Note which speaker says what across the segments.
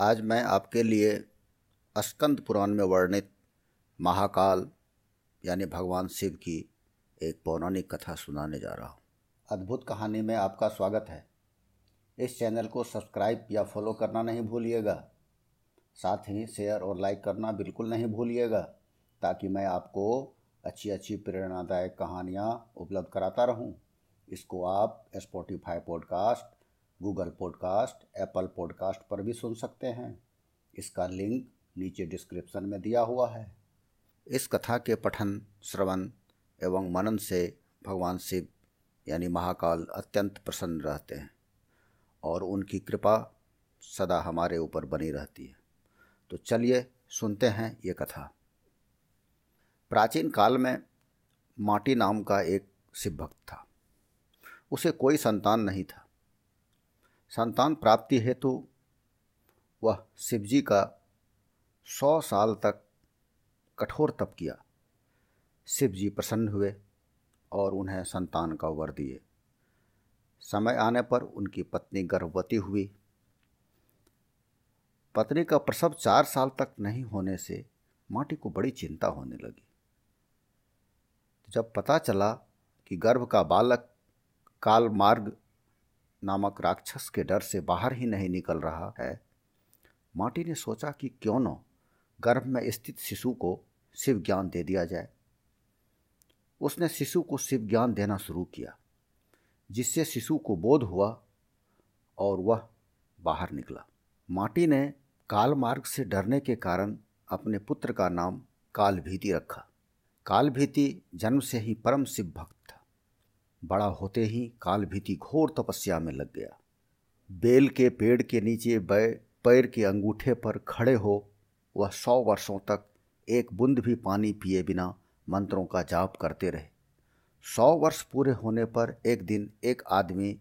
Speaker 1: आज मैं आपके लिए अस्कंद पुराण में वर्णित महाकाल, यानी भगवान शिव की एक पौराणिक कथा सुनाने जा रहा हूँ। अद्भुत कहानी में आपका स्वागत है। इस चैनल को सब्सक्राइब या फॉलो करना नहीं भूलिएगा। साथ ही शेयर और लाइक करना बिल्कुल नहीं भूलिएगा, ताकि मैं आपको अच्छी अच्छी प्रेरणादायक कहानियाँ उपलब्ध कराता रहूँ। इसको आप Spotify podcast Google podcast, Apple podcast पर भी सुन सकते हैं। इसका लिंक नीचे डिस्क्रिप्शन में दिया हुआ है। इस कथा के पठन, श्रवण एवं मनन से भगवान शिव यानी महाकाल अत्यंत प्रसन्न रहते हैं और उनकी कृपा सदा हमारे ऊपर बनी रहती है। तो चलिए सुनते हैं ये कथा। प्राचीन काल में माटी नाम का एक शिव भक्त था। उसे कोई संतान नहीं था। संतान प्राप्ति हेतु वह शिवजी का सौ साल तक कठोर तप किया। शिवजी प्रसन्न हुए और उन्हें संतान का वर दिए। समय आने पर उनकी पत्नी गर्भवती हुई। पत्नी का प्रसव चार साल तक नहीं होने से माटी को बड़ी चिंता होने लगी। जब पता चला कि गर्भ का बालक काल मार्ग नामक राक्षस के डर से बाहर ही नहीं निकल रहा है। माटी ने सोचा कि क्यों न गर्भ में स्थित शिशु को शिव ज्ञान दे दिया जाए। उसने शिशु को शिव ज्ञान देना शुरू किया, जिससे शिशु को बोध हुआ और वह बाहर निकला। माटी ने काल मार्ग से डरने के कारण अपने पुत्र का नाम कालभीति रखा। कालभीति जन्म से ही परम शिव भक्त बड़ा होते ही कालभीति घोर तपस्या में लग गया। बेल के पेड़ के नीचे बै, पैर के अंगूठे पर खड़े हो, वह सौ वर्षों तक एक बूंद भी पानी पिए बिना मंत्रों का जाप करते रहे। सौ वर्ष पूरे होने पर एक दिन एक आदमी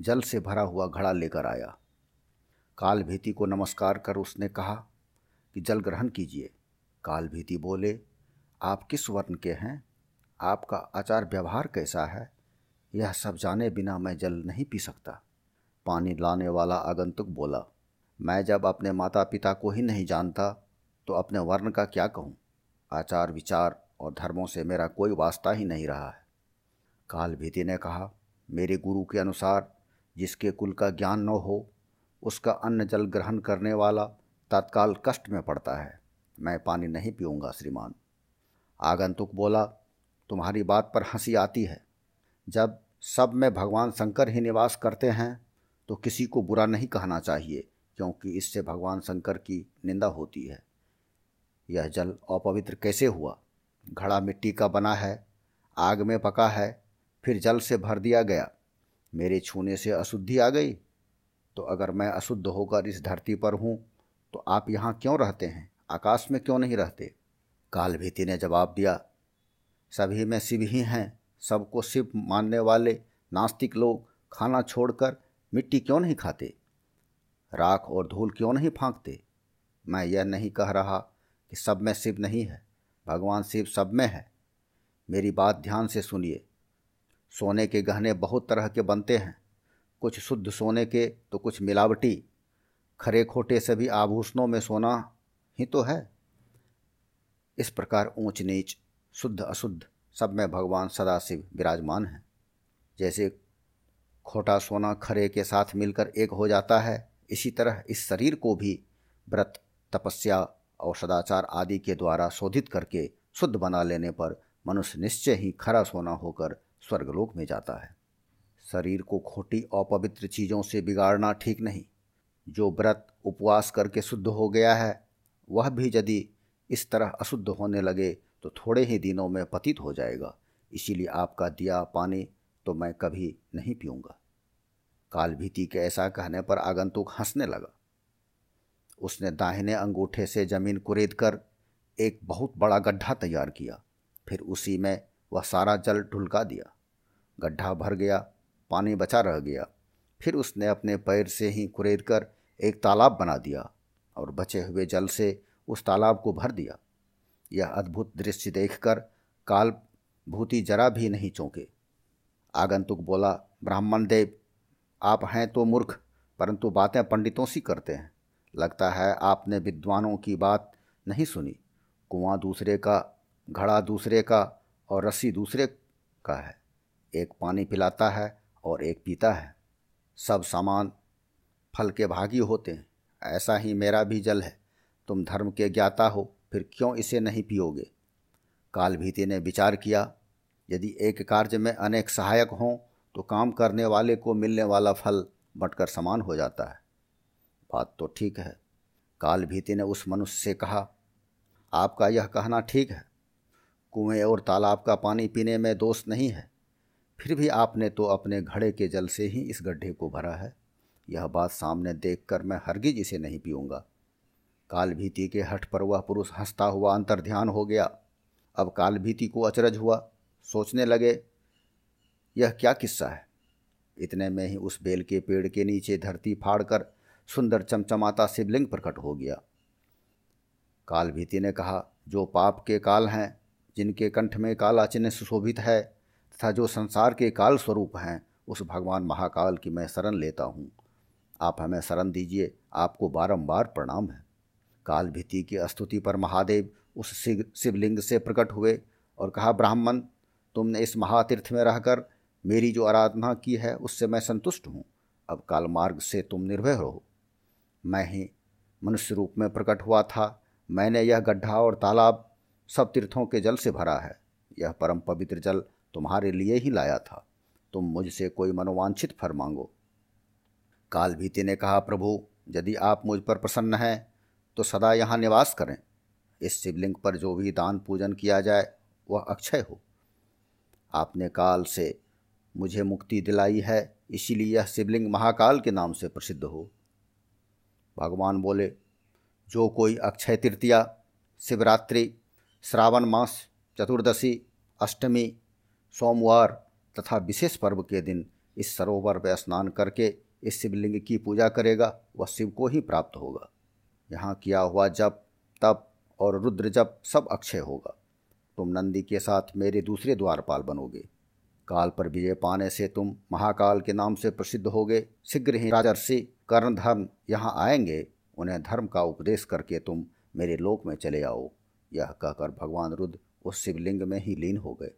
Speaker 1: जल से भरा हुआ घड़ा लेकर आया। कालभीति को नमस्कार कर उसने कहा कि जल ग्रहण कीजिए। कालभीति बोले, आप किस वर्ण के हैं? आपका आचार व्यवहार कैसा है? यह सब जाने बिना मैं जल नहीं पी सकता। पानी लाने वाला आगंतुक बोला, मैं जब अपने माता पिता को ही नहीं जानता तो अपने वर्ण का क्या कहूँ? आचार, विचार और धर्मों से मेरा कोई वास्ता ही नहीं रहा है। काल भीति ने कहा, मेरे गुरु के अनुसार, जिसके कुल का ज्ञान न हो, उसका अन्न जल ग्रहण करने वाला तत्काल कष्ट में पड़ता है। मैं पानी नहीं पीऊँगा, श्रीमान। आगंतुक बोला, तुम्हारी बात पर हँसी आती है। जब सब में भगवान शंकर ही निवास करते हैं तो किसी को बुरा नहीं कहना चाहिए, क्योंकि इससे भगवान शंकर की निंदा होती है। यह जल अपवित्र कैसे हुआ? घड़ा मिट्टी का बना है, आग में पका है, फिर जल से भर दिया गया। मेरे छूने से अशुद्धि आ गई? तो अगर मैं अशुद्ध होकर इस धरती पर हूँ तो आप यहाँ क्यों रहते हैं? आकाश में क्यों नहीं रहते? काल भीति ने जवाब दिया, सभी में शिव ही हैं। सबको शिव मानने वाले नास्तिक लोग खाना छोड़कर मिट्टी क्यों नहीं खाते? राख और धूल क्यों नहीं फांकते? मैं यह नहीं कह रहा कि सब में शिव नहीं है, भगवान शिव सब में है। मेरी बात ध्यान से सुनिए। सोने के गहने बहुत तरह के बनते हैं। कुछ शुद्ध सोने के तो कुछ मिलावटी। खरे खोटे सभी आभूषणों में सोना ही तो है। इस प्रकार ऊंच नीच, शुद्ध अशुद्ध। सब में भगवान सदाशिव विराजमान हैं। जैसे खोटा सोना खरे के साथ मिलकर एक हो जाता है, इसी तरह इस शरीर को भी व्रत, तपस्या और सदाचार आदि के द्वारा शोधित करके शुद्ध बना लेने पर मनुष्य निश्चय ही खरा सोना होकर स्वर्गलोक में जाता है। शरीर को खोटी अपवित्र चीज़ों से बिगाड़ना ठीक नहीं। जो व्रत, उपवास करके शुद्ध हो गया है, वह भी यदि इस तरह अशुद्ध होने लगे तो थोड़े ही दिनों में पतित हो जाएगा। इसीलिए आपका दिया पानी तो मैं कभी नहीं पीऊँगा। कालभीति के ऐसा कहने पर आगंतुक हंसने लगा। उसने दाहिने अंगूठे से ज़मीन कुरेद कर एक बहुत बड़ा गड्ढा तैयार किया। फिर उसी में वह सारा जल ढुलका दिया। गड्ढा भर गया, पानी बचा रह गया। फिर उसने अपने पैर से ही कुरेद कर एक तालाब बना दिया और बचे हुए जल से उस तालाब को भर दिया। यह अद्भुत दृश्य देखकर काल भूति जरा भी नहीं चौंके। आगंतुक बोला, ब्राह्मण देव, आप हैं तो मूर्ख, परंतु बातें पंडितों सी करते हैं। लगता है आपने विद्वानों की बात नहीं सुनी। कुआँ दूसरे का, घड़ा दूसरे का और रस्सी दूसरे का है। एक पानी पिलाता है और एक पीता है। सब सामान फल के भागी होते हैं। ऐसा ही मेरा भी जल है। तुम धर्म के ज्ञाता हो। फिर क्यों इसे नहीं पियोगे? काल भीति ने विचार किया, यदि एक कार्य में अनेक सहायक हों तो काम करने वाले को मिलने वाला फल बंटकर समान हो जाता है। बात तो ठीक है। काल भीति ने उस मनुष्य से कहा, आपका यह कहना ठीक है। कुएँ और तालाब का पानी पीने में दोष नहीं है। फिर भी आपने तो अपने घड़े के जल से ही इस गड्ढे को भरा है। यह बात सामने देखकर मैं हरगिज इसे नहीं पीऊँगा। काल भीति के हठ पर वह पुरुष हंसता हुआ अंतर ध्यान हो गया। अब कालभीति को अचरज हुआ। सोचने लगे, यह क्या किस्सा है? इतने में ही उस बेल के पेड़ के नीचे धरती फाड़कर सुंदर चमचमाता शिवलिंग प्रकट हो गया। कालभीति ने कहा, जो पाप के काल हैं, जिनके कंठ में काला चिन्ह सुशोभित है, तथा जो संसार के काल स्वरूप हैं, उस भगवान महाकाल की मैं शरण लेता हूँ। आप हमें शरण दीजिए, आपको बारंबार प्रणाम है। काल भीति की स्तुति पर महादेव उस शिवलिंग से प्रकट हुए और कहा, ब्राह्मण, तुमने इस महातीर्थ में रहकर मेरी जो आराधना की है, उससे मैं संतुष्ट हूँ। अब काल मार्ग से तुम निर्भय रहो मैं ही मनुष्य रूप में प्रकट हुआ था। मैंने यह गड्ढा और तालाब सब तीर्थों के जल से भरा है। यह परम पवित्र जल तुम्हारे लिए ही लाया था। तुम मुझसे कोई मनोवांछित फर मांगो। काल भीति ने कहा, प्रभु, यदि आप मुझ पर प्रसन्न हैं तो सदा यहाँ निवास करें। इस शिवलिंग पर जो भी दान पूजन किया जाए, वह अक्षय हो। आपने काल से मुझे मुक्ति दिलाई है, इसीलिए यह शिवलिंग महाकाल के नाम से प्रसिद्ध हो। भगवान बोले, जो कोई अक्षय तृतीया, शिवरात्रि, श्रावण मास, चतुर्दशी, अष्टमी, सोमवार तथा विशेष पर्व के दिन इस सरोवर में स्नान करके इस शिवलिंग की पूजा करेगा, वह शिव को ही प्राप्त होगा। यहाँ किया हुआ जप, तप और रुद्र जप सब अक्षय होगा। तुम नंदी के साथ मेरे दूसरे द्वारपाल बनोगे। काल पर विजय पाने से तुम महाकाल के नाम से प्रसिद्ध होगे। शीघ्र ही राजर्षि कर्णधर्म यहाँ आएँगे। उन्हें धर्म का उपदेश करके तुम मेरे लोक में चले आओ। यह कहकर भगवान रुद्र उस शिवलिंग में ही लीन हो गए।